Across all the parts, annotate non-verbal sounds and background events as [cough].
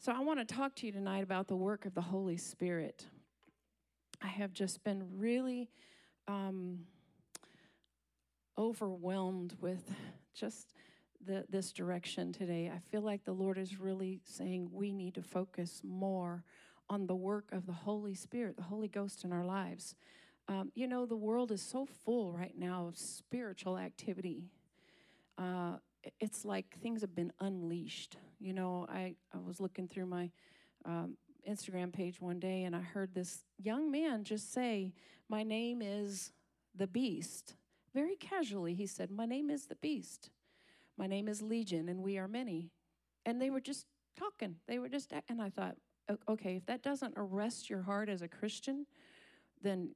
So I want to talk to you tonight about the work of the Holy Spirit. I have just been really um, overwhelmed with just the, this direction today. I feel like the Lord is really saying we need to focus more on the work of the Holy Spirit, the Holy Ghost in our lives. Um, you know, the world is so full right now of spiritual activity. Uh, it's like things have been unleashed. You know, I, I was looking through my um, Instagram page one day and I heard this young man just say, My name is the Beast. Very casually, he said, My name is the Beast. My name is Legion, and we are many. And they were just talking. They were just, and I thought, okay, if that doesn't arrest your heart as a Christian, then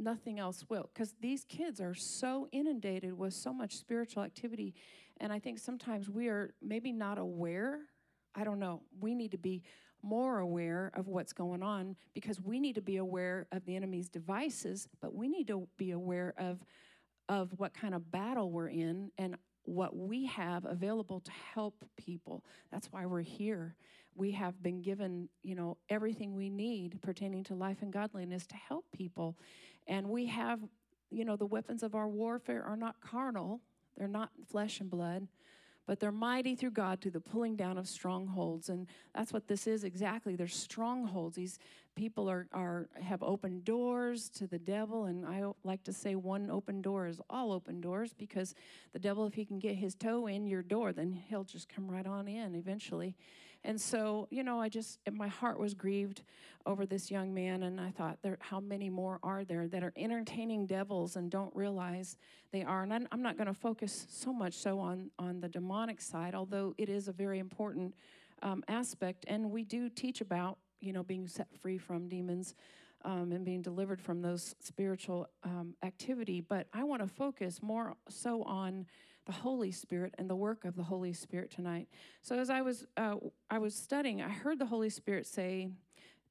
nothing else will. Because these kids are so inundated with so much spiritual activity. And I think sometimes we are maybe not aware. I don't know. We need to be more aware of what's going on because we need to be aware of the enemy's devices, but we need to be aware of of what kind of battle we're in and what we have available to help people. That's why we're here. We have been given, you know, everything we need pertaining to life and godliness to help people. And we have, you know, the weapons of our warfare are not carnal, they're not flesh and blood, but they're mighty through God to the pulling down of strongholds. And that's what this is exactly. They're strongholds. These people are, are have open doors to the devil. And I like to say one open door is all open doors because the devil, if he can get his toe in your door, then he'll just come right on in eventually. And so, you know, I just, my heart was grieved over this young man. And I thought, there, how many more are there that are entertaining devils and don't realize they are? And I'm not going to focus so much so on, on the demonic side, although it is a very important um, aspect. And we do teach about, you know, being set free from demons um, and being delivered from those spiritual um, activity. But I want to focus more so on the Holy Spirit and the work of the Holy Spirit tonight. So as I was uh, I was studying, I heard the Holy Spirit say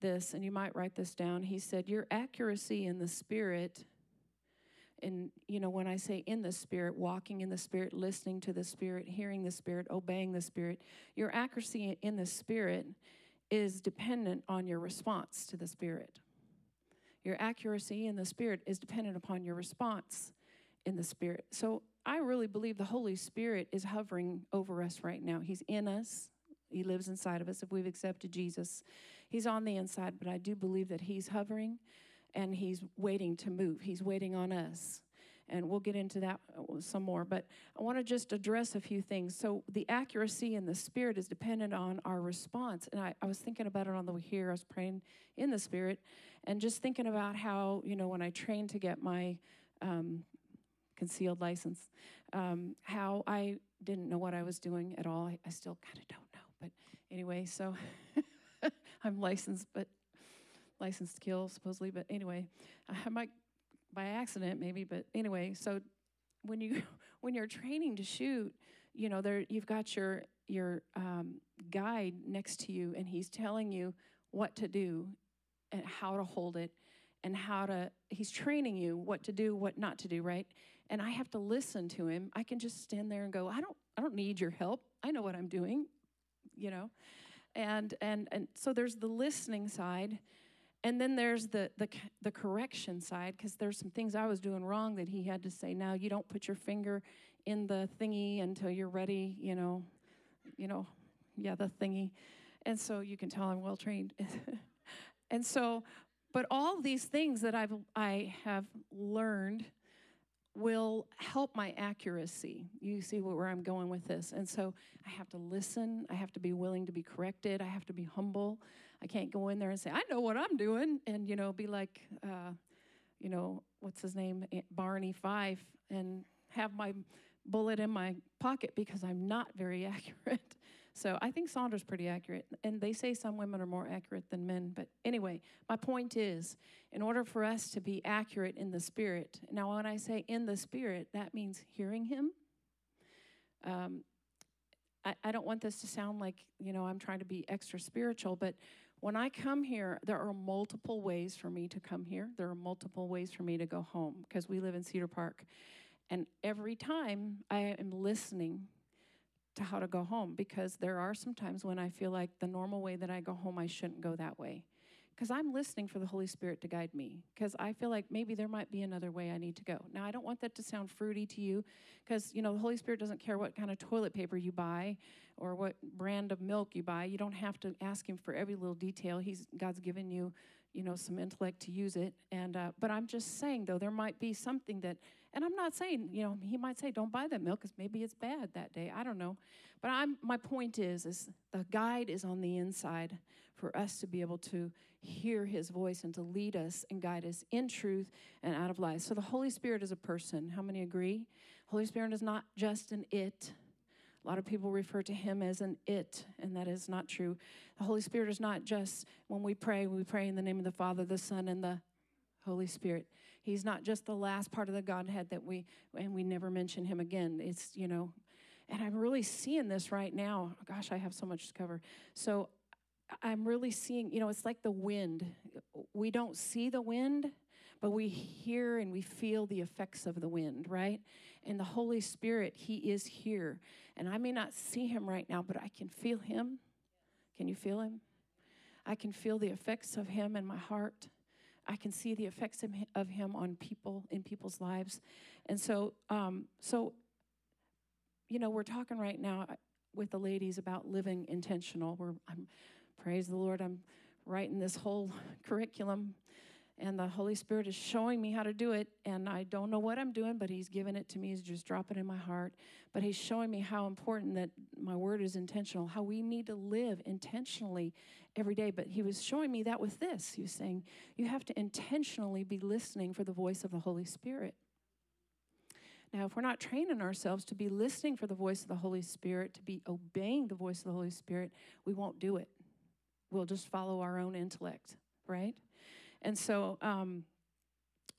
this, and you might write this down. He said, "Your accuracy in the Spirit." and you know when i say in the spirit walking in the spirit listening to the spirit hearing the spirit obeying the spirit your accuracy in the spirit is dependent on your response to the spirit your accuracy in the spirit is dependent upon your response in the spirit so i really believe the holy spirit is hovering over us right now he's in us he lives inside of us if we've accepted jesus he's on the inside but i do believe that he's hovering and he's waiting to move. He's waiting on us. And we'll get into that some more. But I want to just address a few things. So, the accuracy in the Spirit is dependent on our response. And I, I was thinking about it on the way here. I was praying in the Spirit and just thinking about how, you know, when I trained to get my um, concealed license, um, how I didn't know what I was doing at all. I, I still kind of don't know. But anyway, so [laughs] I'm licensed, but licensed to kill supposedly, but anyway, I might by accident maybe, but anyway, so when you [laughs] when you're training to shoot, you know there you've got your your um, guide next to you, and he's telling you what to do and how to hold it and how to he's training you what to do what not to do right and i have to listen to him i can just stand there and go i don't i don't need your help i know what i'm doing you know and and and so there's the listening side and then there's the the, the correction side because there's some things I was doing wrong that he had to say. Now you don't put your finger in the thingy until you're ready. You know, you know, yeah, the thingy. And so you can tell I'm well trained. [laughs] and so, but all these things that I've I have learned will help my accuracy. You see where I'm going with this. And so I have to listen. I have to be willing to be corrected. I have to be humble. I can't go in there and say, I know what I'm doing, and, you know, be like, uh, you know, what's his name? Barney Fife, and have my bullet in my pocket because I'm not very [laughs] accurate. So I think Sandra's pretty accurate. And they say some women are more accurate than men. But anyway, my point is in order for us to be accurate in the spirit, now when I say in the spirit, that means hearing Him. Um, I, I don't want this to sound like, you know, I'm trying to be extra spiritual, but when I come here, there are multiple ways for me to come here. There are multiple ways for me to go home because we live in Cedar Park. And every time I am listening to how to go home because there are some times when I feel like the normal way that I go home, I shouldn't go that way. Because I'm listening for the Holy Spirit to guide me. Because I feel like maybe there might be another way I need to go. Now, I don't want that to sound fruity to you, because, you know, the Holy Spirit doesn't care what kind of toilet paper you buy or what brand of milk you buy. You don't have to ask Him for every little detail. He's God's given you, you know, some intellect to use it. And, uh, but I'm just saying, though, there might be something that and I'm not saying, you know, he might say, don't buy that milk because maybe it's bad that day. I don't know. But I'm, my point is, is the guide is on the inside for us to be able to hear his voice and to lead us and guide us in truth and out of lies. So the Holy Spirit is a person. How many agree? Holy Spirit is not just an it. A lot of people refer to him as an it, and that is not true. The Holy Spirit is not just when we pray, we pray in the name of the Father, the Son, and the Holy Spirit. He's not just the last part of the Godhead that we, and we never mention him again. It's, you know, and I'm really seeing this right now. Gosh, I have so much to cover. So I'm really seeing, you know, it's like the wind. We don't see the wind, but we hear and we feel the effects of the wind, right? And the Holy Spirit, He is here. And I may not see Him right now, but I can feel Him. Can you feel Him? I can feel the effects of Him in my heart. I can see the effects of him on people in people's lives, and so um, so. You know, we're talking right now uh, with the ladies about living intentional. We're I'm praise the Lord. I'm writing this whole [laughs] curriculum and the Holy Spirit is showing me how to do it. And I don't know what I'm doing, but He's given it to me. He's just dropping it in my heart. But He's showing me how important that my word is intentional, how we need to live intentionally every day. But He was showing me that with this. He was saying, You have to intentionally be listening for the voice of the Holy Spirit. Now, if we're not training ourselves to be listening for the voice of the Holy Spirit, to be obeying the voice of the Holy Spirit, we won't do it. We'll just follow our own intellect, right? And so, um,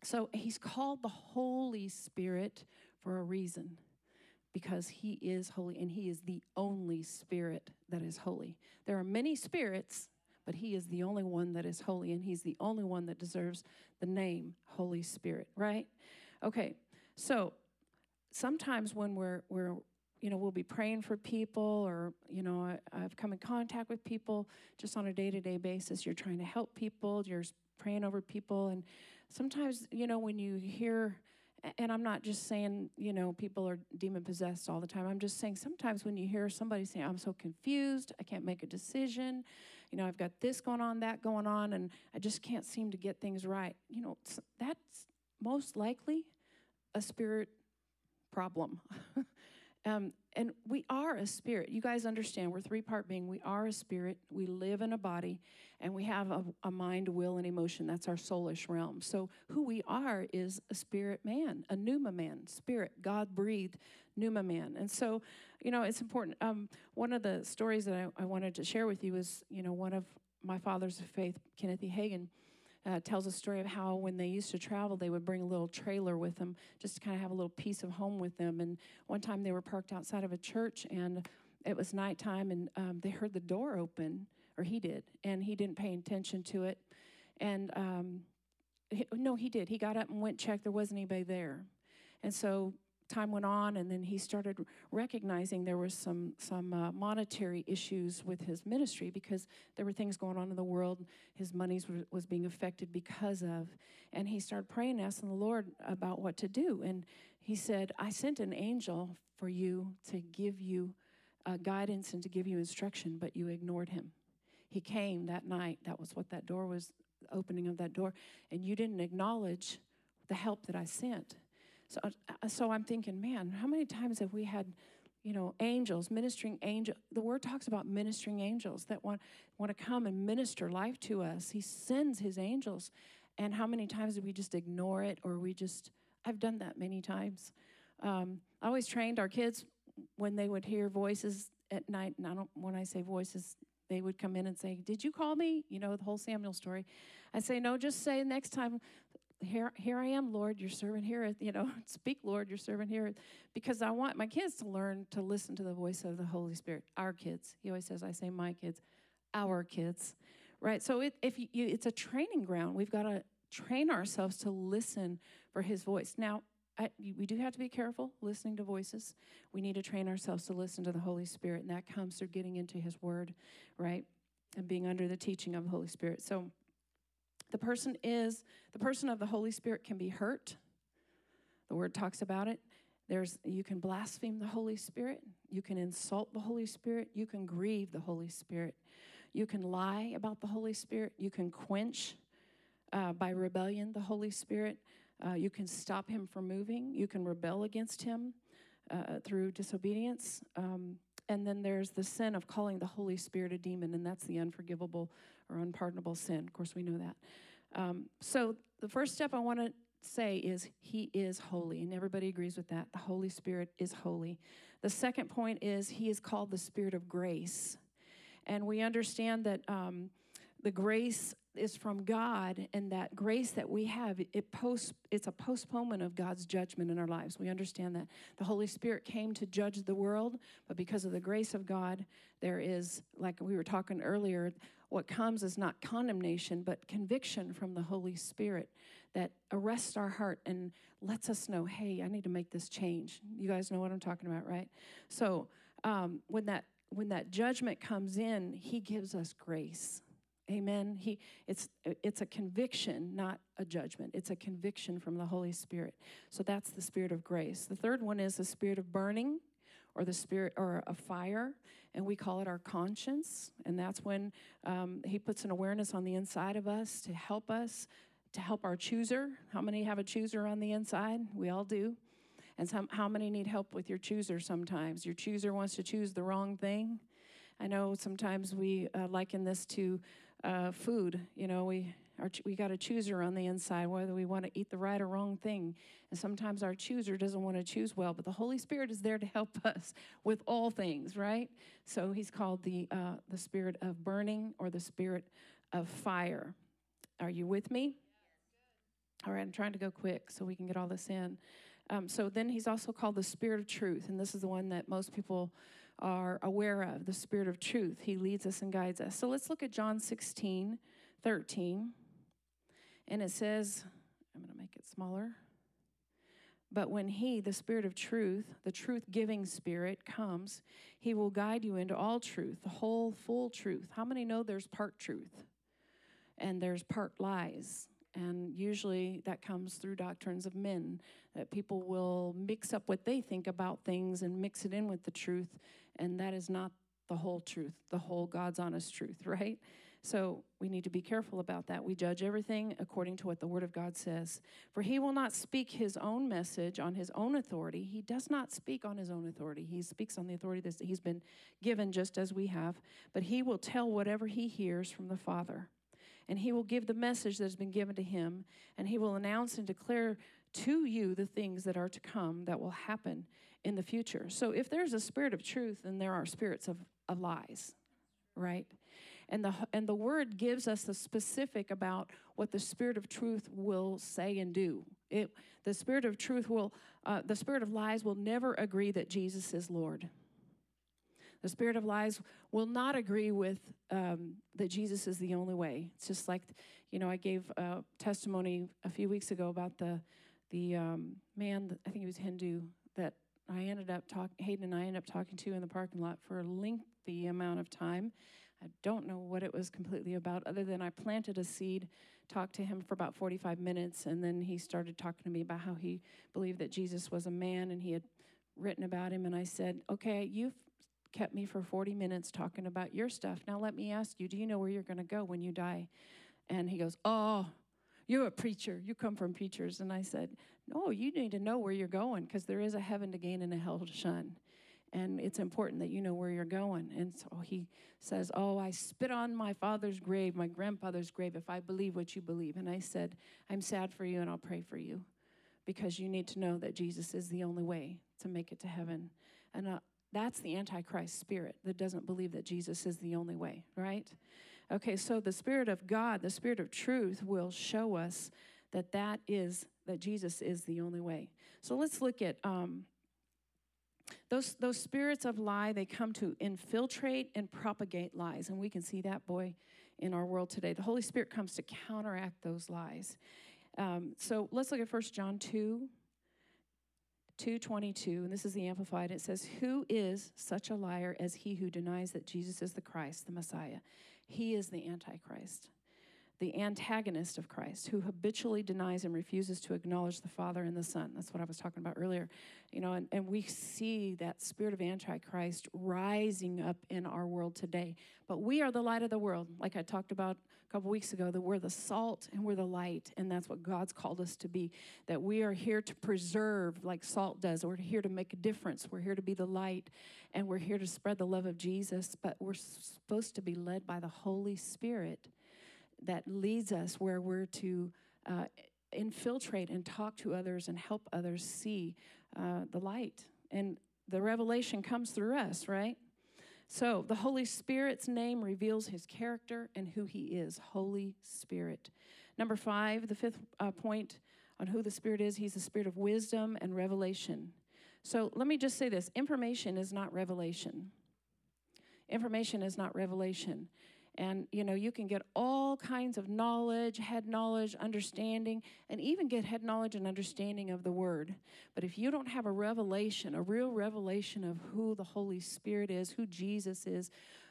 so he's called the Holy Spirit for a reason because he is holy and he is the only spirit that is holy. There are many spirits, but he is the only one that is holy and he's the only one that deserves the name Holy Spirit, right? Okay. So, sometimes when we're we're you know, we'll be praying for people, or, you know, I, have come in contact with people just on a day to day basis. You're trying to help people, you're praying over people. And sometimes, you know, when you hear, and I'm not just saying, you know, people are demon possessed all the time. I'm just saying sometimes when you hear somebody say, I'm so confused, I can't make a decision, you know, I've got this going on, that going on, and I just can't seem to get things right. You know, that's most likely a spirit problem. [laughs] Um, and we are a spirit. You guys understand, we're three part being. We are a spirit. We live in a body, and we have a, a, mind, will, and emotion. That's our soulish realm. So, who we are is a spirit man, a pneuma man, spirit. God breathed pneuma man. And so, you know, it's important. Um, one of the stories that I, I wanted to share with you is, you know, one of my fathers of faith, Kenneth E. Hagin uh, tells a story of how when they used to travel, they would bring a little trailer with them just to kind of have a little piece of home with them. And one time they were parked outside of a church and it was nighttime and um, they heard the door open, or he did, and he didn't pay attention to it. And um, he, no, he did. He got up and went checked. There wasn't anybody there. And so time went on, and then he started recognizing there was some some uh, monetary issues with his ministry because there were things going on in the world. His monies was being affected because of, and he started praying, asking the Lord about what to do. And he said, "I sent an angel for you to give you uh, guidance and to give you instruction, but you ignored him. He came that night. That was what that door was." opening of that door and you didn't acknowledge the help that I sent. So, uh, so I'm thinking, man, how many times have we had, you know, angels, ministering angel? The word talks about ministering angels that want want to come and minister life to us. He sends his angels, and how many times do we just ignore it, or we just? I've done that many times. Um, I always trained our kids when they would hear voices at night, and I don't. When I say voices, they would come in and say, Did you call me? You know, the whole Samuel story. I say, No, just say next time, here, here I am, Lord, your servant heareth. [laughs] You know, speak, Lord, your servant heareth. Because I want my kids to learn to listen to the voice of the Holy Spirit. Our kids. He always says, I say my kids, our kids. Right? So it, if you, it's a training ground. We've got to train ourselves to listen for his voice. Now, I, we do have to be careful listening to voices. We need to train ourselves to listen to the Holy Spirit, and that comes through getting into His Word, right? And being under the teaching of the Holy Spirit. So the person is, the person of the Holy Spirit can be hurt. The Word talks about it. There's, you can blaspheme the Holy Spirit. You can insult the Holy Spirit. You can grieve the Holy Spirit. You can lie about the Holy Spirit. You can quench uh, by rebellion the Holy Spirit. Uh, you can stop him from moving. You can rebel against him uh, through disobedience. Um, and then there's the sin of calling the Holy Spirit a demon, and that's the unforgivable or unpardonable sin. Of course, we know that. Um, so the first step I want to say is He is holy, and everybody agrees with that. The Holy Spirit is holy. The second point is He is called the Spirit of grace. And we understand that um, the grace is from God, and that grace that we have, it post, it's a postponement of God's judgment in our lives. We understand that the Holy Spirit came to judge the world, but because of the grace of God, there is, like we were talking earlier, what comes is not condemnation, but conviction from the Holy Spirit that arrests our heart and lets us know, hey, I need to make this change. You guys know what I'm talking about, right? So um, when that when that judgment comes in, He gives us grace. Amen. He it's it's a conviction, not a judgment. It's a conviction from the Holy Spirit. So that's the spirit of grace. The third one is the spirit of burning or the spirit or a fire and we call it our conscience. And that's when um, he puts an awareness on the inside of us to help us to help our chooser. How many have a chooser on the inside? We all do. And some, how many need help with your chooser sometimes? Your chooser wants to choose the wrong thing. I know sometimes we uh, liken this to uh, food. You know we our, we got a chooser on the inside whether we want to eat the right or wrong thing. And sometimes our chooser doesn't want to choose well but the holy spirit is there to help [laughs] us with all things right? So he's called the uh, the spirit of burning or the spirit of fire. Are you with me? All right i'm trying to go quick so we can get all this in. Um, so then he's also called the spirit of truth and this is the one that most people are aware of the spirit of truth. He leads us and guides us. So let's look at john 16 13 and it says, I'm going to make it smaller. But when He, the Spirit of truth, the truth giving Spirit, comes, He will guide you into all truth, the whole full truth. How many know there's part truth and there's part lies? And usually that comes through doctrines of men, that people will mix up what they think about things and mix it in with the truth. And that is not the whole truth, the whole God's honest truth, [laughs] right? So we need to be careful about that. We judge everything according to what the Word of God says. For he will not speak his own message on his own authority. He does not speak on his own authority. He speaks on the authority that he's been given, just as we have. But he will tell whatever he hears from the Father. And he will give the message that has been given to him. And he will announce and declare to you the things that are to come that will happen in the future. So if there's a spirit of truth, then there are spirits of, of lies, right? And the and the word gives us the specific about what the spirit of truth will say and do. It the spirit of truth will uh, the spirit of lies will never agree that jesus is lord. The spirit of lies will not agree with um, that jesus is the only way. It's just like you know i gave a testimony a few weeks ago about the the um, man i think he was hindu that i ended up talking hayden and i ended up talking to in the parking lot for a lengthy amount of time I don't know what it was completely about, other than I planted a seed, talked to him for about 45 minutes, and then he started talking to me about how he believed that Jesus was a man and he had written about him. And I said, Okay, you've kept me for 40 minutes talking about your stuff. Now let me ask you, do you know where you're going to go when you die? And he goes, Oh, you're a preacher. You come from preachers. And I said, No, you need to know where you're going because there is a heaven to gain and a hell to shun and it's important that you know where you're going. And so he says, Oh, I spit on my father's grave, my grandfather's grave, if I believe what you believe. And I said, I'm sad for you and I'll pray for you because you need to know that Jesus is the only way to make it to heaven. And uh, that's the Antichrist spirit that doesn't believe that Jesus is the only way, right? Okay, so the Spirit of God, the Spirit of truth, will show us that that is, that Jesus is the only way. So let's look at um, those, those spirits of lie, they come to infiltrate and propagate lies. And we can see that, boy, in our world today. The Holy Spirit comes to counteract those lies. Um, so let's look at 1 John 2. 2:22, and this is the amplified. It says, "Who is such a liar as he who denies that Jesus is the Christ, the Messiah? He is the antichrist." The antagonist of Christ, who habitually denies and refuses to acknowledge the Father and the Son. That's what I was talking about earlier. You know, and, and we see that spirit of antichrist rising up in our world today. But we are the light of the world, like I talked about a couple weeks ago, that we're the salt and we're the light, and that's what God's called us to be. That we are here to preserve, like salt does. We're here to make a difference. We're here to be the light, and we're here to spread the love of Jesus, but we're supposed to be led by the Holy Spirit that leads us where we're to uh, infiltrate and talk to others and help others see uh, the light. And the revelation comes through us, right? So the Holy Spirit's name reveals his character and who he is Holy Spirit. Number five, the fifth uh, point on who the Spirit is, he's the Spirit of wisdom and revelation. So let me just say this information is not revelation. Information is not revelation. And, you know, you can get all kinds of knowledge, head knowledge, understanding, and even get head knowledge and understanding of the Word. But if you don't have a revelation, a real revelation of who the Holy Spirit is, who Jesus is,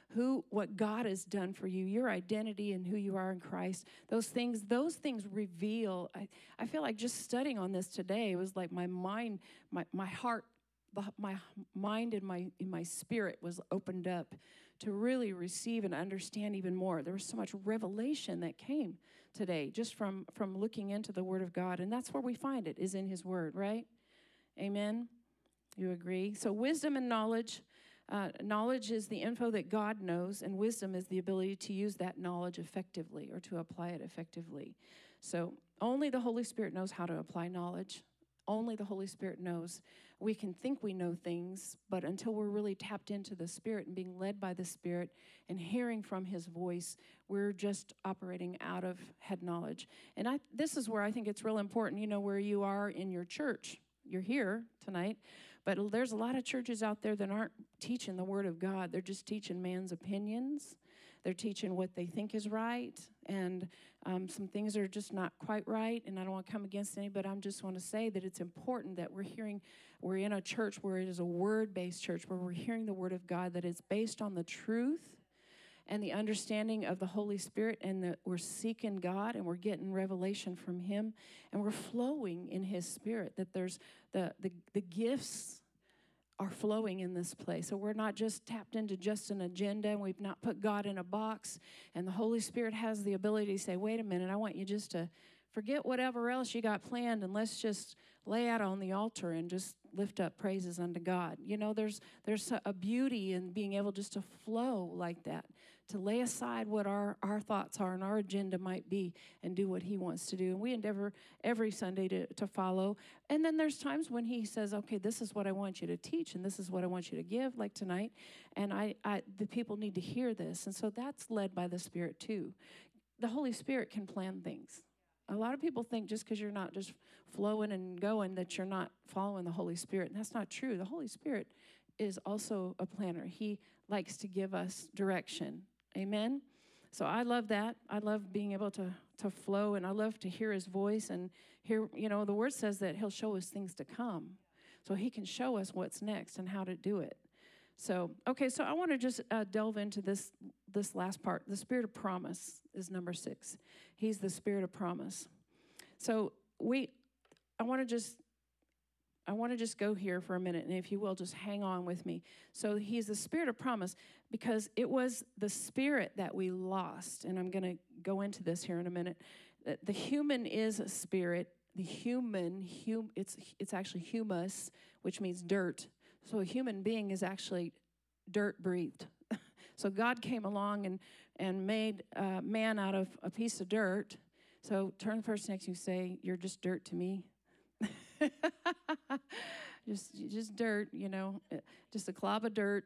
who what God has done for you, your identity and who you are in Christ, those things, those things reveal. I, I feel like just studying on this today, it was like my mind, my, my heart, my mind and my, in my spirit was opened up to really receive and understand even more. There was so much revelation that came today just from from looking into the word of God and that's where we find it is in his word, right? Amen. You agree? So wisdom and knowledge uh, knowledge is the info that God knows, and wisdom is the ability to use that knowledge effectively or to apply it effectively. So, only the Holy Spirit knows how to apply knowledge. Only the Holy Spirit knows we can think we know things, but until we're really tapped into the Spirit and being led by the Spirit and hearing from His voice, we're just operating out of head knowledge. And I, this is where I think it's real important, you know, where you are in your church. You're here tonight, but there's a lot of churches out there that aren't teaching the Word of God. They're just teaching man's opinions. They're teaching what they think is right, and um, some things are just not quite right. And I don't want to come against any, but I just want to say that it's important that we're hearing we're in a church where it is a word based church, where we're hearing the word of God that is based on the truth and the understanding of the Holy Spirit, and that we're seeking God and we're getting revelation from Him, and we're flowing in His Spirit, that there's the, the, the gifts are flowing in this place. So we're not just tapped into just an agenda and we've not put God in a box. And the Holy Spirit has the ability to say, wait a minute, I want you just to forget whatever else you got planned and let's just lay out on the altar and just lift up praises unto God. You know, there's there's a beauty in being able just to flow like that, to lay aside what our, our thoughts are and our agenda might be and do what he wants to do. And we endeavor every Sunday to, to follow. And then there's times when he says, okay, this is what I want you to teach and this is what I want you to give, like tonight. And I, I the people need to hear this. And so that's led by the Spirit too. The Holy Spirit can plan things. A lot of people think just because you're not just flowing and going that you're not following the Holy Spirit. And that's not true. The Holy Spirit is also a planner. He likes to give us direction. Amen. So I love that. I love being able to to flow and I love to hear his voice and hear, you know, the word says that he'll show us things to come. So he can show us what's next and how to do it. So, okay, so I want to just uh, delve into this this last part. The spirit of promise is number 6. He's the spirit of promise. So, we I want to just I want to just go here for a minute, and if you will, just hang on with me. So, he's the spirit of promise because it was the spirit that we lost. And I'm going to go into this here in a minute. The human is a spirit. The human, hum, it's, it's actually humus, which means dirt. So, a human being is actually dirt breathed. [laughs] so, God came along and, and made uh, man out of a piece of dirt. So, turn the person next to you say, You're just dirt to me. [laughs] just just dirt, you know, just a clob of dirt.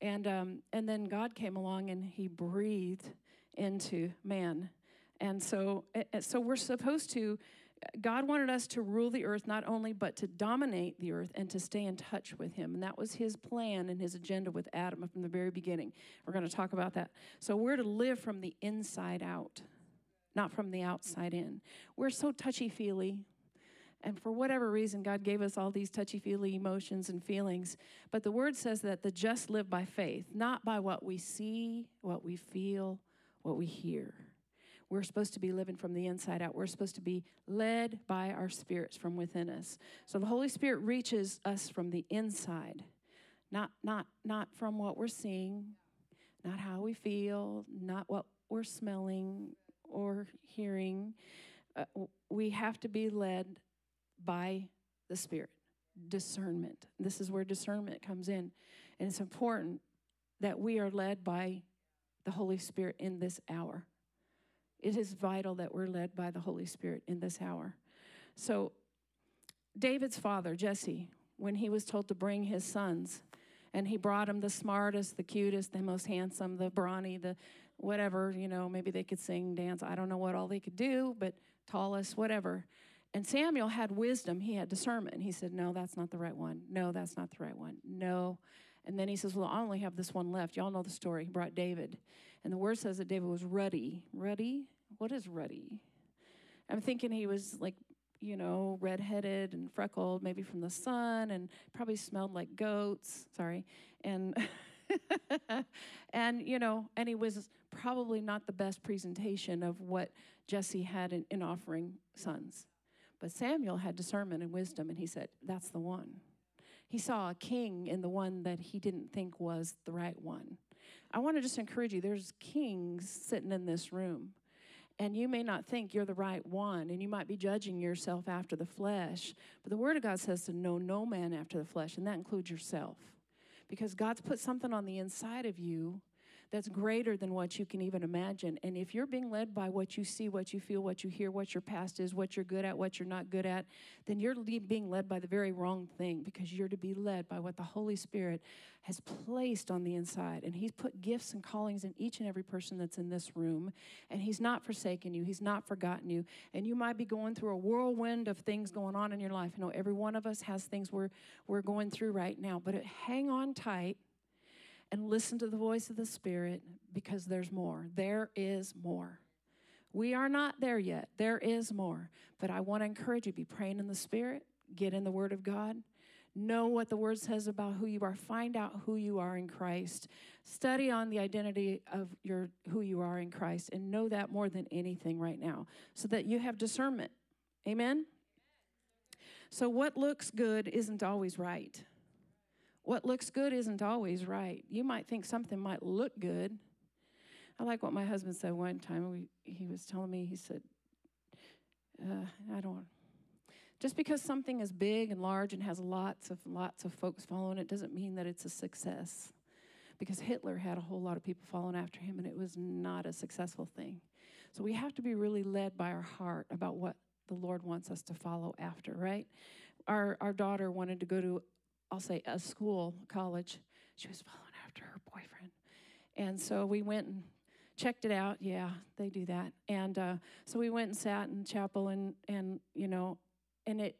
And um, and then God came along and He breathed into man, and so so we're supposed to. God wanted us to rule the earth not only but to dominate the earth and to stay in touch with Him, and that was His plan and His agenda with Adam from the very beginning. We're going to talk about that. So we're to live from the inside out, not from the outside in. We're so touchy feely And for whatever reason, God gave us all these touchy feely emotions and feelings. But the word says that the just live by faith, not by what we see, what we feel, what we hear. We're supposed to be living from the inside out. We're supposed to be led by our spirits from within us. So the Holy Spirit reaches us from the inside, not, not, not from what we're seeing, not how we feel, not what we're smelling or hearing. Uh, we have to be led by the Spirit. Discernment. This is where discernment comes in. And it's important that we are led by the Holy Spirit in this hour. It is vital that we're led by the Holy Spirit in this hour. So, David's father, Jesse, when he was told to bring his sons, and he brought them the smartest, the cutest, the most handsome, the brawny, the whatever, you know, maybe they could sing, dance. I don't know what all they could do, but tallest, whatever. And Samuel had wisdom, he had discernment. He said, No, that's not the right one. No, that's not the right one. No. And then he says, Well, I only have this one left. Y'all know the story. He brought David. And the word says that David was ruddy. Ruddy? What is ruddy? I'm thinking he was like, you know, redheaded and freckled, maybe from the sun, and probably smelled like goats. Sorry. And. [laughs] and you know, and he was probably not the best presentation of what Jesse had in, in offering sons. But Samuel had discernment and wisdom, and he said, That's the one. He saw a king in the one that he didn't think was the right one. I want to just encourage you there's kings sitting in this room, and you may not think you're the right one, and you might be judging yourself after the flesh. But the Word of God says to know no man after the flesh, and that includes yourself. Because God's put something on the inside of you that's greater than what you can even imagine. And if you're being led by what you see, what you feel, what you hear, what your past is, what you're good at, what you're not good at, then you're being led by the very wrong thing because you're to be led by what the Holy Spirit has placed on the inside. And He's put gifts and callings in each and every person that's in this room. And He's not forsaken you, He's not forgotten you. And you might be going through a whirlwind of things going on in your life. You know, every one of us has things we're, we're going through right now, but hang on tight and listen to the voice of the Spirit because there's more. There is more. We are not there yet. There is more. But I want to encourage you be praying in the Spirit, get in the Word of God, know what the Word says about who you are, find out who you are in Christ, study on the identity of your who you are in Christ, and know that more than anything right now, so that you have discernment. Amen. So, what looks good isn't always right what looks good isn't always right. You might think something might look good. I like what my husband said one time. We, he was telling me, he said, uh, I don't, just because something is big and large and has lots of lots of folks following it doesn't mean that it's a success. Because Hitler had a whole lot of people following after him and it was not a successful thing. So we have to be really led by our heart about what the Lord wants us to follow after, right? Our our daughter wanted to go to I'll say a school, college. She was following after her boyfriend. And so we went and checked it out. Yeah, they do that. And uh, so we went and sat in chapel and, and, you know, and it,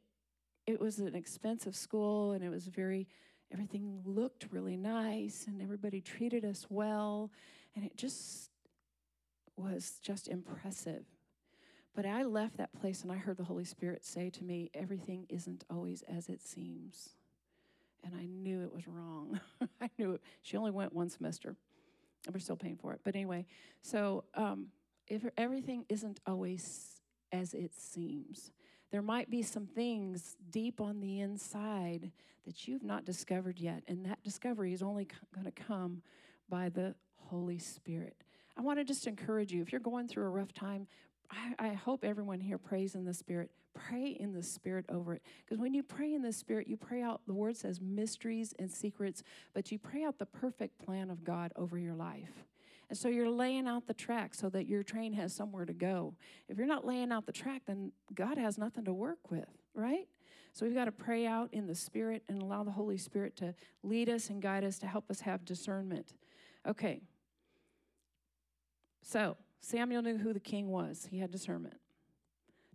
it was an expensive school and it was very, everything looked really nice and everybody treated us well. And it just was just impressive. But I left that place and I heard the Holy Spirit say to me, everything isn't always as it seems and I knew it was wrong. [laughs] I knew it. She only went one semester, and we're still paying for it. But anyway, so um, if everything isn't always as it seems, there might be some things deep on the inside that you've not discovered yet, and that discovery is only c- going to come by the Holy Spirit. I want to just encourage you if you're going through a rough time, I, I hope everyone here prays in the Spirit. Pray in the Spirit over it. Because when you pray in the Spirit, you pray out, the word says mysteries and secrets, but you pray out the perfect plan of God over your life. And so you're laying out the track so that your train has somewhere to go. If you're not laying out the track, then God has nothing to work with, right? So we've got to pray out in the Spirit and allow the Holy Spirit to lead us and guide us to help us have discernment. Okay. So Samuel knew who the king was, he had discernment.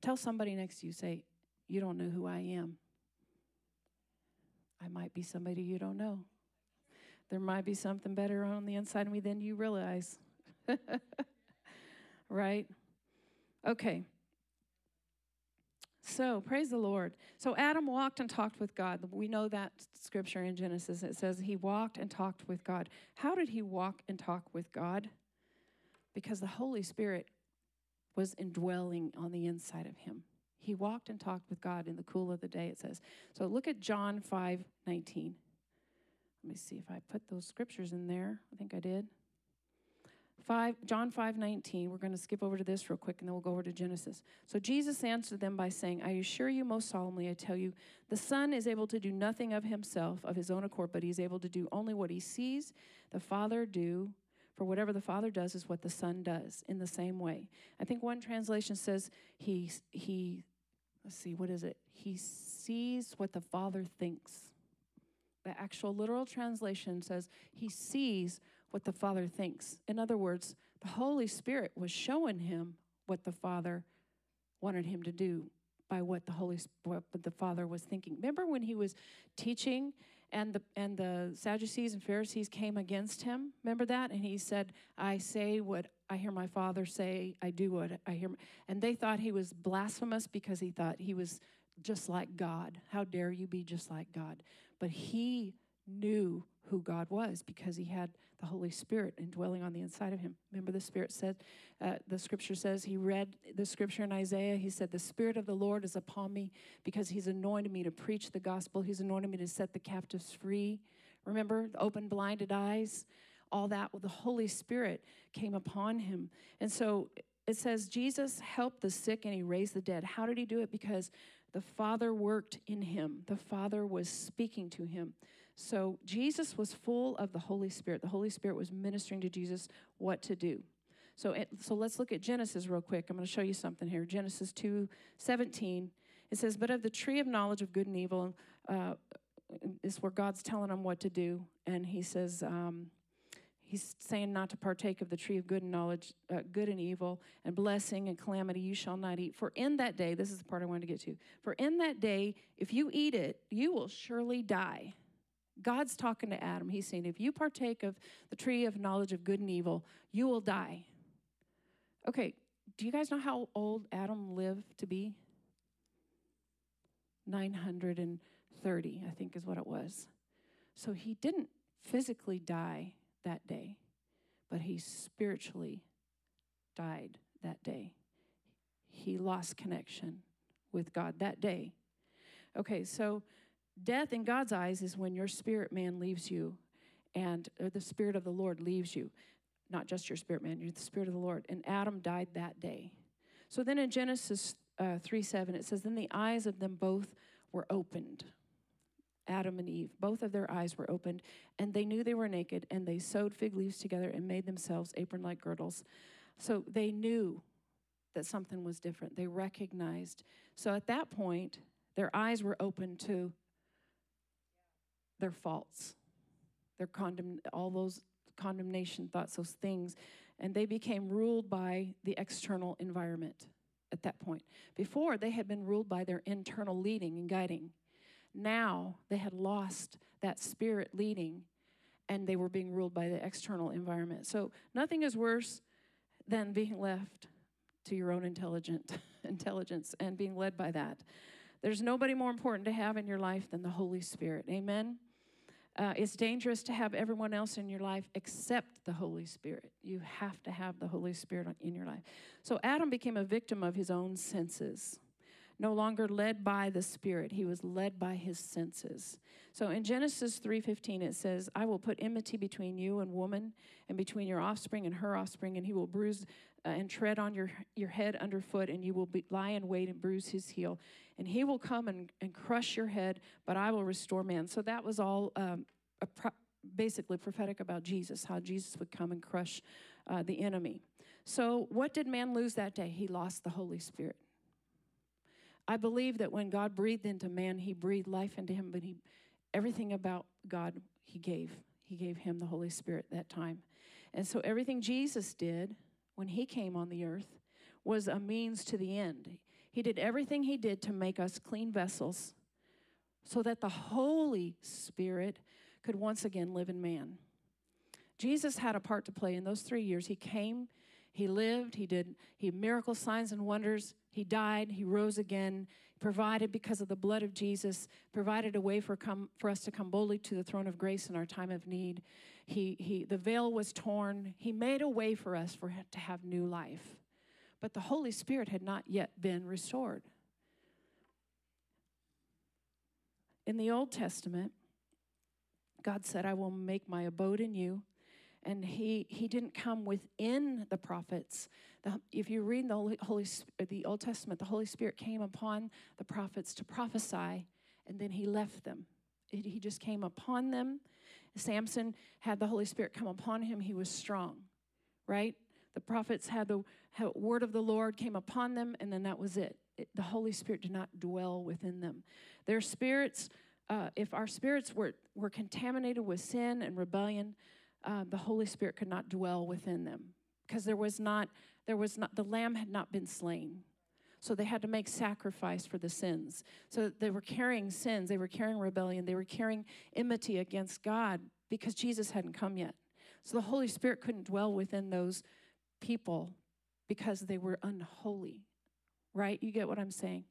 Tell somebody next to you, say, You don't know who I am. I might be somebody you don't know. There might be something better on the inside of me than you realize. [laughs] right? Okay. So, praise the Lord. So, Adam walked and talked with God. We know that scripture in Genesis. It says he walked and talked with God. How did he walk and talk with God? Because the Holy Spirit was indwelling on the inside of him. He walked and talked with God in the cool of the day, it says. So, look at John 5 19. Let me see if I put those scriptures in there. I think I did. 5 John 5 19. We're going to skip over to this real quick and then we'll go over to Genesis. So Jesus answered them by saying, I assure you most solemnly, I tell you, the Son is able to do nothing of himself, of his own accord, but he is able to do only what he sees the Father do. For whatever the Father does is what the Son does in the same way. I think one translation says he, he let's see, what is it? He sees what the Father thinks. The actual literal translation says he sees what the Father thinks. In other words, the Holy Spirit was showing him what the Father wanted him to do by what the Holy what the Father was thinking. Remember when he was teaching and the and the Sadducees and Pharisees came against him? Remember that? And he said, "I say what I hear my Father say. I do what I hear." And they thought he was blasphemous because he thought he was just like God. How dare you be just like God? But he knew who God was because he had the Holy Spirit indwelling on the inside of him. Remember, the Spirit said, uh, the scripture says, he read the scripture in Isaiah. He said, The Spirit of the Lord is upon me because he's anointed me to preach the gospel. He's anointed me to set the captives free. Remember, open blinded eyes, all that. Well, the Holy Spirit came upon him. And so it says, Jesus helped the sick and he raised the dead. How did he do it? Because the Father worked in him, the Father was speaking to him. So Jesus was full of the Holy Spirit. The Holy Spirit was ministering to Jesus what to do. So, it, so let's look at Genesis real quick. I'm going to show you something here. Genesis 2 17. It says, But of the tree of knowledge of good and evil, uh, is where God's telling them what to do. And he says, um, He's saying not to partake of the tree of good and knowledge, uh, good and evil, and blessing and calamity you shall not eat. For in that day, this is the part I wanted to get to. For in that day, if you eat it, you will surely die. God's talking to Adam. He's saying, if you partake of the tree of knowledge of good and evil, you will die. Okay, do you guys know how old Adam lived to be? 930, I think is what it was. So he didn't physically die that day, but he spiritually died that day. He lost connection with God that day. Okay, so Death in God's eyes is when your spirit man leaves you and the spirit of the Lord leaves you. Not just your spirit man, you're the spirit of the Lord. And Adam died that day. So then in Genesis uh, 3 7, it says, Then the eyes of them both were opened. Adam and Eve, both of their eyes were opened, and they knew they were naked, and they sewed fig leaves together and made themselves apron like girdles. So they knew that something was different. They recognized. So at that point, their eyes were open to their faults, their condemn, all those condemnation thoughts, those things, and they became ruled by the external environment at that point. Before, they had been ruled by their internal leading and guiding. Now, they had lost that spirit leading and they were being ruled by the external environment. So, nothing is worse than being left to your own intelligent [laughs] intelligence and being led by that. There's nobody more important to have in your life than the Holy Spirit. Amen. Uh, it's dangerous to have everyone else in your life except the Holy Spirit. You have to have the Holy Spirit in your life. So Adam became a victim of his own senses. No longer led by the Spirit, he was led by his senses. So in Genesis 3:15 it says, "I will put enmity between you and woman, and between your offspring and her offspring, and he will bruise uh, and tread on your, your head underfoot, and you will be, lie in wait and bruise his heel. And he will come and, and crush your head, but I will restore man. So that was all um, pro- basically prophetic about Jesus, how Jesus would come and crush uh, the enemy. So, what did man lose that day? He lost the Holy Spirit. I believe that when God breathed into man, he breathed life into him, but he everything about God he gave. He gave him the Holy Spirit that time. And so everything Jesus did when he came on the earth was a means to the end. He did everything he did to make us clean vessels so that the Holy Spirit could once again live in man. Jesus had a part to play in those three years. He came, he lived, he did he miracle signs and wonders, he died, he rose again, provided because of the blood of Jesus, provided a way for, come, for us to come boldly to the throne of grace in our time of need. He, he, the veil was torn. He made a way for us for to have new life. But the Holy Spirit had not yet been restored. In the Old Testament, God said, I will make my abode in you. And he, he didn't come within the prophets. The, if you read the, Holy, the Old Testament, the Holy Spirit came upon the prophets to prophesy, and then he left them. It, he just came upon them. Samson had the Holy Spirit come upon him. He was strong, right? The prophets had the had word of the Lord came upon them, and then that was it. it the Holy Spirit did not dwell within them. Their spirits, uh, if our spirits were, were contaminated with sin and rebellion, uh, the Holy Spirit could not dwell within them because there was not, there was not, the lamb had not been slain. So they had to make sacrifice for the sins. So they were carrying sins, they were carrying rebellion, they were carrying enmity against God because Jesus hadn't come yet. So the Holy Spirit couldn't dwell within those people because they were unholy, right? You get what I'm saying?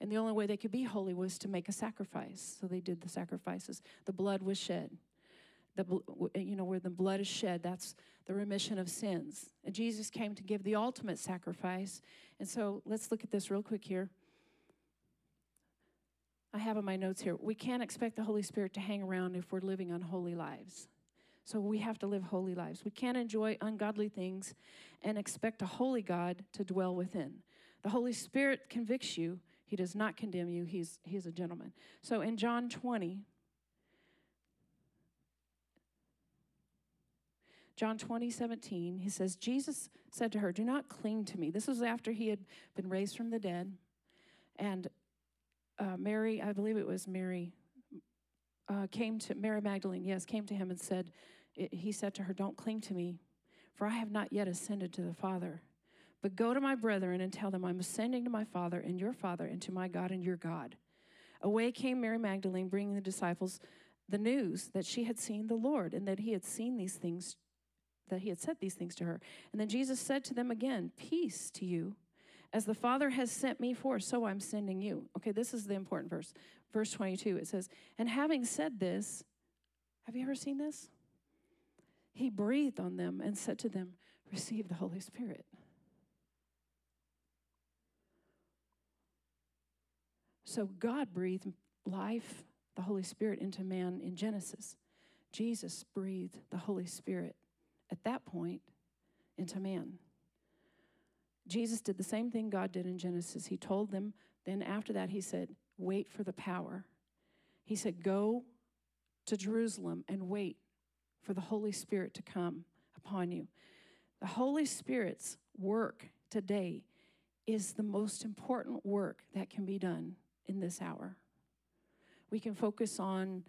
And the only way they could be holy was to make a sacrifice. So they did the sacrifices. The blood was shed the eh, you know where the blood is shed that's the remission of sins. And jesus came to give the ultimate sacrifice. And so let's look at this real quick here. I have in my notes here we can't expect the holy spirit to hang around if we're living unholy lives. So we have to live holy lives. We can't enjoy ungodly things and expect a holy god to dwell within. The holy spirit convicts you. He does not condemn you. He's he's a gentleman. So in john 20 John 20, 17, he says, Jesus said to her, Do not cling to me. This was after he had been raised from the dead. And uh, Mary, I believe it was Mary, uh, came to, Mary Magdalene, yes, came to him and said, it, He said to her, Don't cling to me, for I have not yet ascended to the Father. But go to my brethren and tell them, I'm ascending to my Father and your Father, and to my God and your God. Away came Mary Magdalene, bringing the disciples the news that she had seen the Lord and that he had seen these things that he had said these things to her. And then Jesus said to them again, Peace to you. As the Father has sent me forth, so I'm sending you. Okay, this is the important verse. Verse 22, it says, And having said this, have you ever seen this? He breathed on them and said to them, Receive the Holy Spirit. So God breathed life, the Holy Spirit, into man in Genesis. Jesus breathed the Holy Spirit at that point into man. Jesus did the same thing God did in Genesis. He told them, then after that, he said, wait for the power. He said, go to Jerusalem and wait for the Holy Spirit to come upon you. The Holy Spirit's work today is the most important work that can be done in this hour. We can focus on,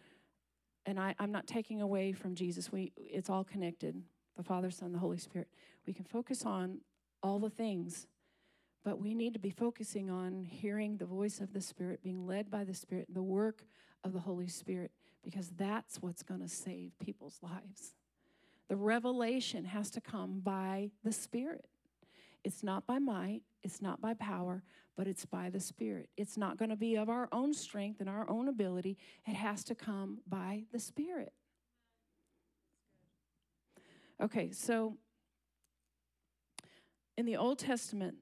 and I, am not taking away from Jesus, we, it's all connected the Father, Son, the Holy Spirit. We can focus on all the things, but we need to be focusing on hearing the voice of the Spirit, being led by the Spirit, the work of the Holy Spirit, because that's what's going to save people's lives. The revelation has to come by the Spirit. It's not by might, it's not by power, but it's by the Spirit. It's not going to be of our own strength and our own ability. It has to come by the Spirit. Okay, so in the Old Testament,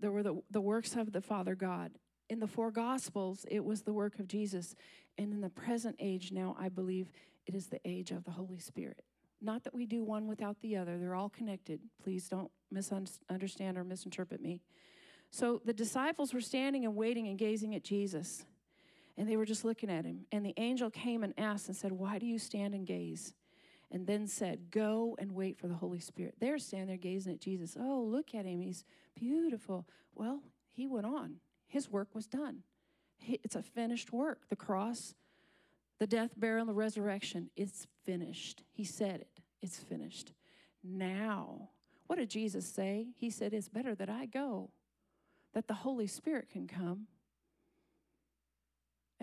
there were the, the works of the Father God. In the four Gospels, it was the work of Jesus. And in the present age now, I believe it is the age of the Holy Spirit. Not that we do one without the other, they're all connected. Please don't misunderstand or misinterpret me. So the disciples were standing and waiting and gazing at Jesus, and they were just looking at him. And the angel came and asked and said, Why do you stand and gaze? And then said, Go and wait for the Holy Spirit. They're standing there gazing at Jesus. Oh, look at him. He's beautiful. Well, he went on. His work was done. It's a finished work. The cross, the death, burial, and the resurrection, it's finished. He said it. It's finished. Now, what did Jesus say? He said, It's better that I go, that the Holy Spirit can come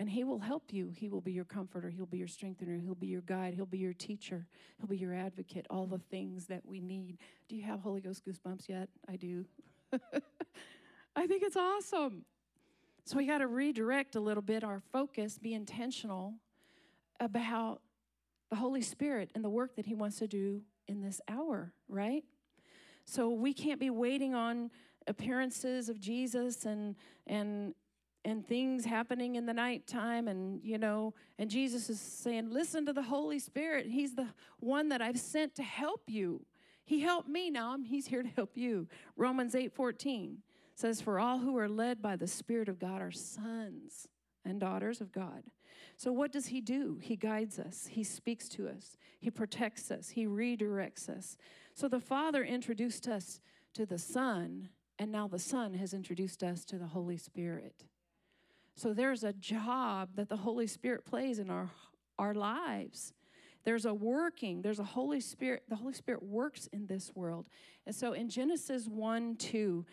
and He will help you. He will be your comforter. He'll be your strengthener. He'll be your guide. He'll be your teacher. He'll be your advocate. All the things that we need. Do you have Holy Ghost goosebumps yet? I do. [laughs] I think it's awesome. So we got to redirect a little bit our focus, be intentional about the Holy Spirit and the work that He wants to do in this hour, right? So we can't be waiting on appearances of Jesus and and and things happening in the nighttime and you know and Jesus is saying listen to the Holy Spirit. He's the one that I've sent to help you. He helped me. Now he's here to help you. Romans 8:14 says for all who are led by the spirit of God are sons and daughters of God. So what does he do? He guides us. He speaks to us. He protects us. He redirects us. So the father introduced us to the son and now the son has introduced us to the Holy Spirit so there's a job that the Holy Spirit plays in our, our lives. There's a working, there's a Holy Spirit, the Holy Spirit works in this world. And so in Genesis 1 2,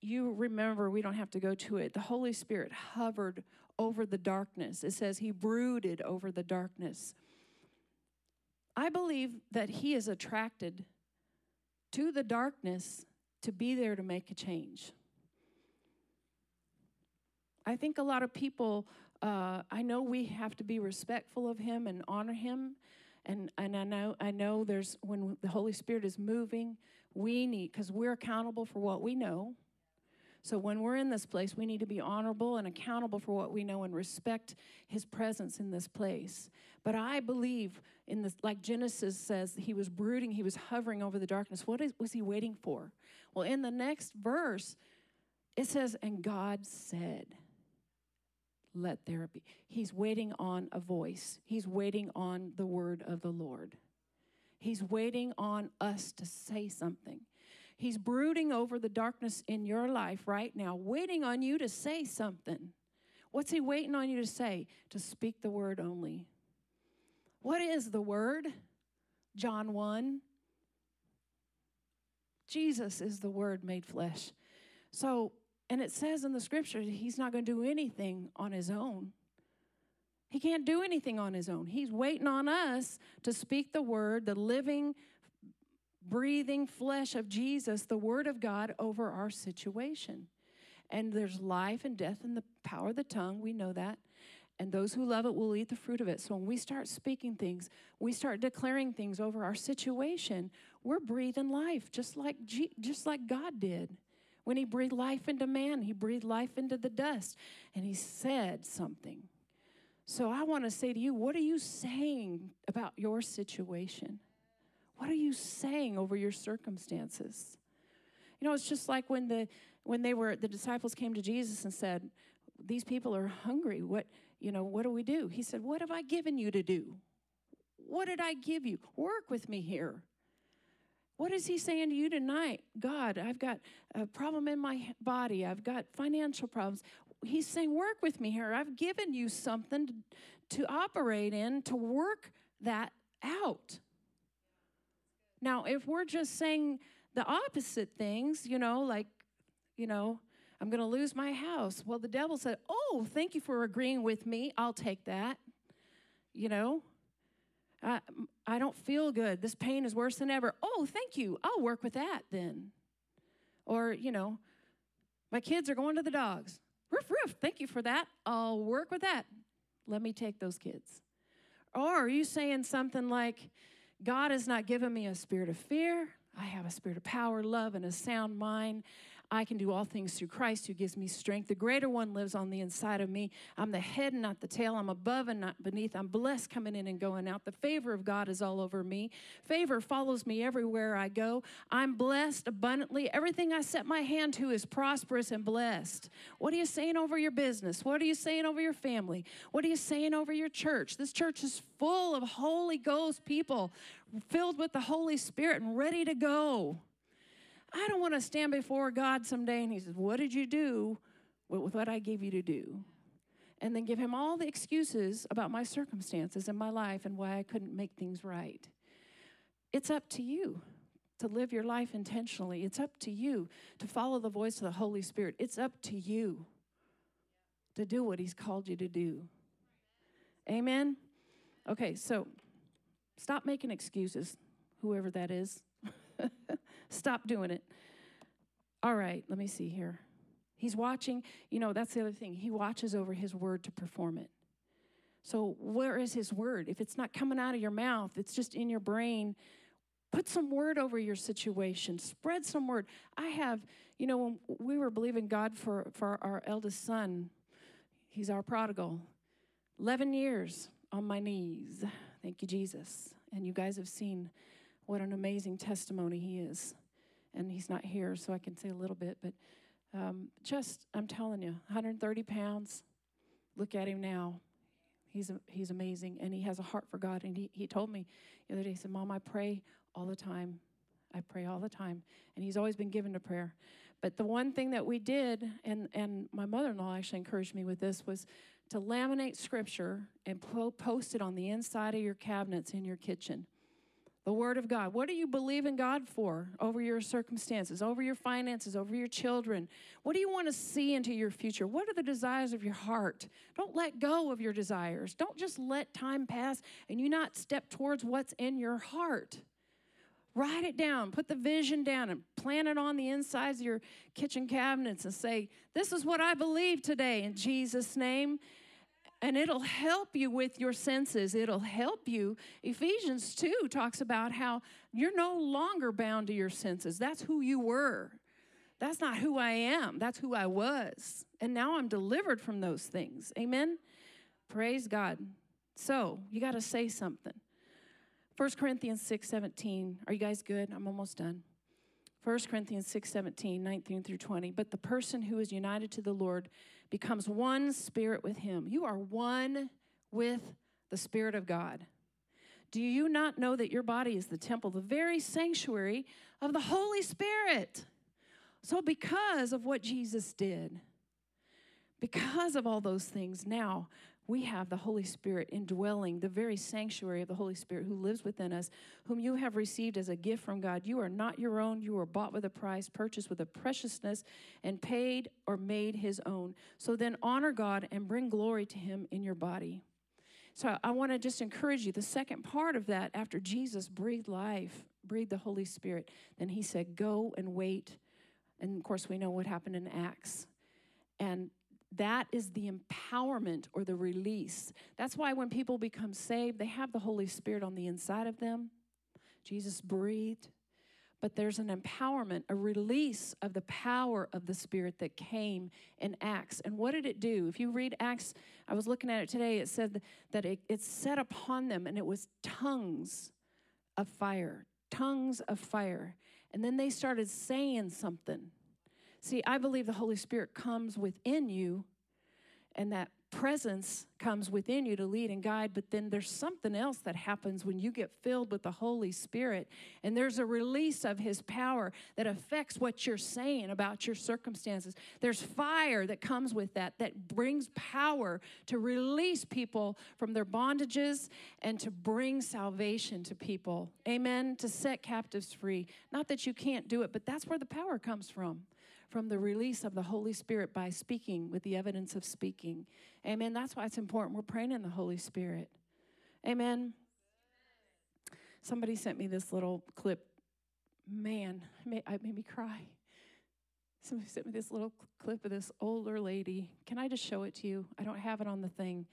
you remember, we don't have to go to it, the Holy Spirit hovered over the darkness. It says he brooded over the darkness. I believe that he is attracted to the darkness to be there to make a change. I think a lot of people, uh, I know we have to be respectful of him and honor him. And, and I know I know there's when the Holy Spirit is moving, we need because we're accountable for what we know. So when we're in this place, we need to be honorable and accountable for what we know and respect his presence in this place. But I believe in this, like Genesis says, he was brooding, he was hovering over the darkness. What is, was he waiting for? Well, in the next verse, it says, and God said let there be. He's waiting on a voice, he's waiting on the word of the Lord. He's waiting on us to say something. He's brooding over the darkness in your life right now, waiting on you to say something. What's he waiting on you to say? To speak the word only. What is the word? John 1. Jesus is the word made flesh. So and it says in the scripture, he's not going to do anything on his own. He can't do anything on his own. He's waiting on us to speak the word, the living, breathing flesh of Jesus, the word of God over our situation. And there's life and death in the power of the tongue. We know that. And those who love it will eat the fruit of it. So when we start speaking things, we start declaring things over our situation, we're breathing life just like G- just like God did. When he breathed life into man, he breathed life into the dust and he said something. So I want to say to you, what are you saying about your situation? What are you saying over your circumstances? You know, it's just like when the when they were the disciples came to Jesus and said, "These people are hungry. What, you know, what do we do?" He said, "What have I given you to do? What did I give you? Work with me here." What is he saying to you tonight? God, I've got a problem in my body. I've got financial problems. He's saying, Work with me here. I've given you something to, operate in to work that out. Now, if we're just saying the opposite things, you know, like, you know, I'm going to lose my house. Well, the devil said, Oh, thank you for agreeing with me. I'll take that. You know, I, I don't feel good. This pain is worse than ever. Oh, thank you. I'll work with that then. Or, you know, my kids are going to the dogs. Roof, roof. Thank you for that. I'll work with that. Let me take those kids. Or are you saying something like, God has not given me a spirit of fear. I have a spirit of power, love, and a sound mind. I can do all things through Christ who gives me strength. The greater one lives on the inside of me. I'm the head and not the tail. I'm above and not beneath. I'm blessed coming in and going out. The favor of God is all over me. Favor follows me everywhere I go. I'm blessed abundantly. Everything I set my hand to is prosperous and blessed. What are you saying over your business? What are you saying over your family? What are you saying over your church? This church is full of Holy Ghost people filled with the Holy Spirit and ready to go. I don't want to stand before God someday and He says, What did you do with what I gave you to do? And then give Him all the excuses about my circumstances in my life and why I couldn't make things right. It's up to you to live your life intentionally. It's up to you to follow the voice of the Holy Spirit. It's up to you to do what He's called you to do. Amen? Okay, so stop making excuses, whoever that is. [laughs] Stop doing it. All right, let me see here. He's watching, you know, that's the other thing. He watches over his word to perform it. So, where is his word? If it's not coming out of your mouth, it's just in your brain. Put some word over your situation. Spread some word. I have, you know, when we were believing God for, for our eldest son, he's our prodigal. 11 years on my knees. Thank you, Jesus. And you guys have seen what an amazing testimony he is. And he's not here, so I can say a little bit, but um, just, I'm telling you, 130 pounds. Look at him now. He's, he's amazing, and he has a heart for God. And he, he told me the other day, he said, Mom, I pray all the time. I pray all the time. And he's always been given to prayer. But the one thing that we did, and, and my mother in law actually encouraged me with this, was to laminate scripture and po- post it on the inside of your cabinets in your kitchen the Word of God. What do you believe in God for over your circumstances, over your finances, over your children? What do you want to see into your future? What are the desires of your heart? Don't let go of your desires. Don't just let time pass and you not step towards what's in your heart. Write it down, put the vision down, and plant it on the insides of your kitchen cabinets and say, This is what I believe today in Jesus' name and it'll help you with your senses. It'll help you. Ephesians 2 talks about how you're no longer bound to your senses. That's who you were. That's not who I am. That's who I was. And now I'm delivered from those things. Amen. Praise God. So, you got to say something. 1 Corinthians 6 17. Are you guys good? I'm almost done. 1 Corinthians 6 17, 19 through 20. But the person who is united to the Lord becomes one spirit with him. You are one with the Spirit of God. Do you not know that your body is the temple, the very sanctuary of the Holy Spirit? So, because of what Jesus did, because of all those things, now we have the Holy Spirit indwelling the very sanctuary of the Holy Spirit who lives within us, whom you have received as a gift from God. You are not your own. You were bought with a price, purchased with a preciousness, and paid or made his own. So then honor God and bring glory to him in your body. So I want to just encourage you. The second part of that, after Jesus breathed life, breathed the Holy Spirit, then he said, Go and wait. And of course, we know what happened in Acts. And that is the empowerment or the release. That's why when people become saved, they have the Holy Spirit on the inside of them. Jesus breathed. But there's an empowerment, a release of the power of the Spirit that came in Acts. And what did it do? If you read Acts, I was looking at it today, it said that it, it set upon them and it was tongues of fire, tongues of fire. And then they started saying something. See, I believe the Holy Spirit comes within you and that presence comes within you to lead and guide, but then there's something else that happens when you get filled with the Holy Spirit. And there's a release of His power that affects what you're saying about your circumstances. There's fire that comes with that, that brings power to release people from their bondages and to bring salvation to people. Amen. To set captives free. Not that you can't do it, but that's where the power comes from from the release of the Holy Spirit by speaking with the evidence of speaking. Amen. That's why it's important. We're praying in the Holy Spirit. Amen. Somebody sent me this little clip. Man, it made me cry. Somebody sent me this little clip of this older lady. Can I just show it to you? I don't have it on the thing,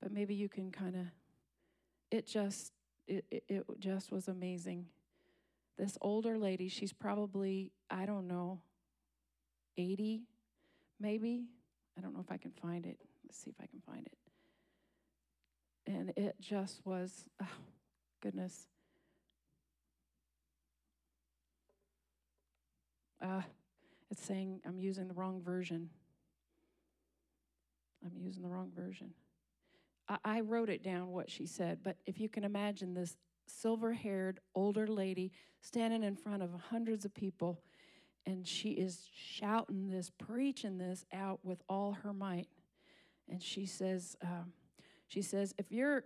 but maybe you can kind of. It just, it, it, it just was amazing. This older lady, she's probably, I don't know, 80, maybe. I don't know if I can find it. Let's see if I can find it. And it just was, oh, goodness. Uh, it's saying I'm using the wrong version. I'm using the wrong version. I, I wrote it down what she said, but if you can imagine this silver haired older lady standing in front of hundreds of people and she is shouting this, preaching this out with all her might. And she says, um, she says, if you're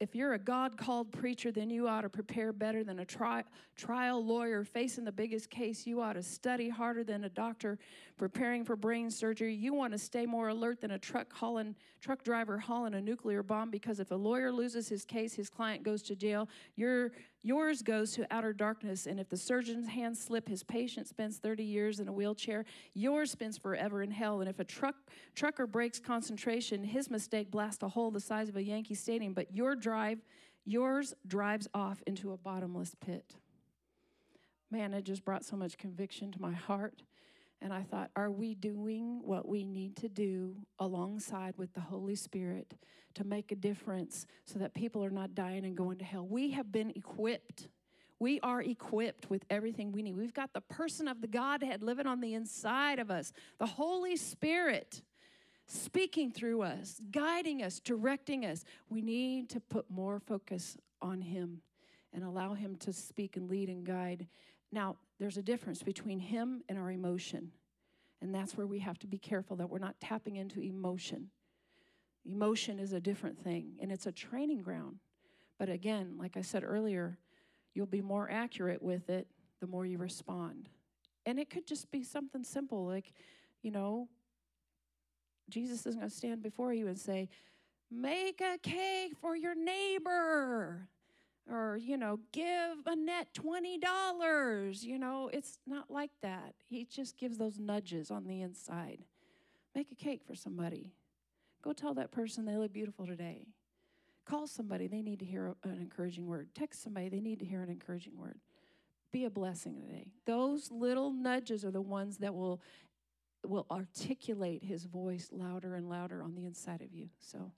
if you're a God called preacher, then you ought to prepare better than a tri- trial lawyer facing the biggest case. You ought to study harder than a doctor preparing for brain surgery. You want to stay more alert than a truck hauling truck driver hauling a nuclear bomb because if a lawyer loses his case, his client goes to jail. You're Yours goes to outer darkness, and if the surgeon's hands slip, his patient spends 30 years in a wheelchair. Yours spends forever in hell. And if a truck trucker breaks concentration, his mistake blasts a hole the size of a Yankee stadium. But your drive, yours drives off into a bottomless pit. Man, it just brought so much conviction to my heart. And I thought, are we doing what we need to do alongside with the Holy Spirit to make a difference so that people are not dying and going to hell? We have been equipped. We are equipped with everything we need. We've got the person of the Godhead living on the inside of us, the Holy Spirit speaking through us, guiding us, directing us. We need to put more focus on Him and allow Him to speak and lead and guide. Now, there's a difference between Him and our emotion. And that's where we have to be careful that we're not tapping into emotion. Emotion is a different thing, and it's a training ground. But again, like I said earlier, you'll be more accurate with it the more you respond. And it could just be something simple like, you know, Jesus isn't going to stand before you and say, Make a cake for your neighbor or you know give annette $20 you know it's not like that. He just gives those nudges on the inside. Make a cake for somebody. Go tell that person they look beautiful today. Call somebody they need to hear an encouraging word. Text somebody they need to hear an encouraging word. Be a blessing today. Those little nudges are the ones that will will articulate his voice louder and louder on the inside of you. So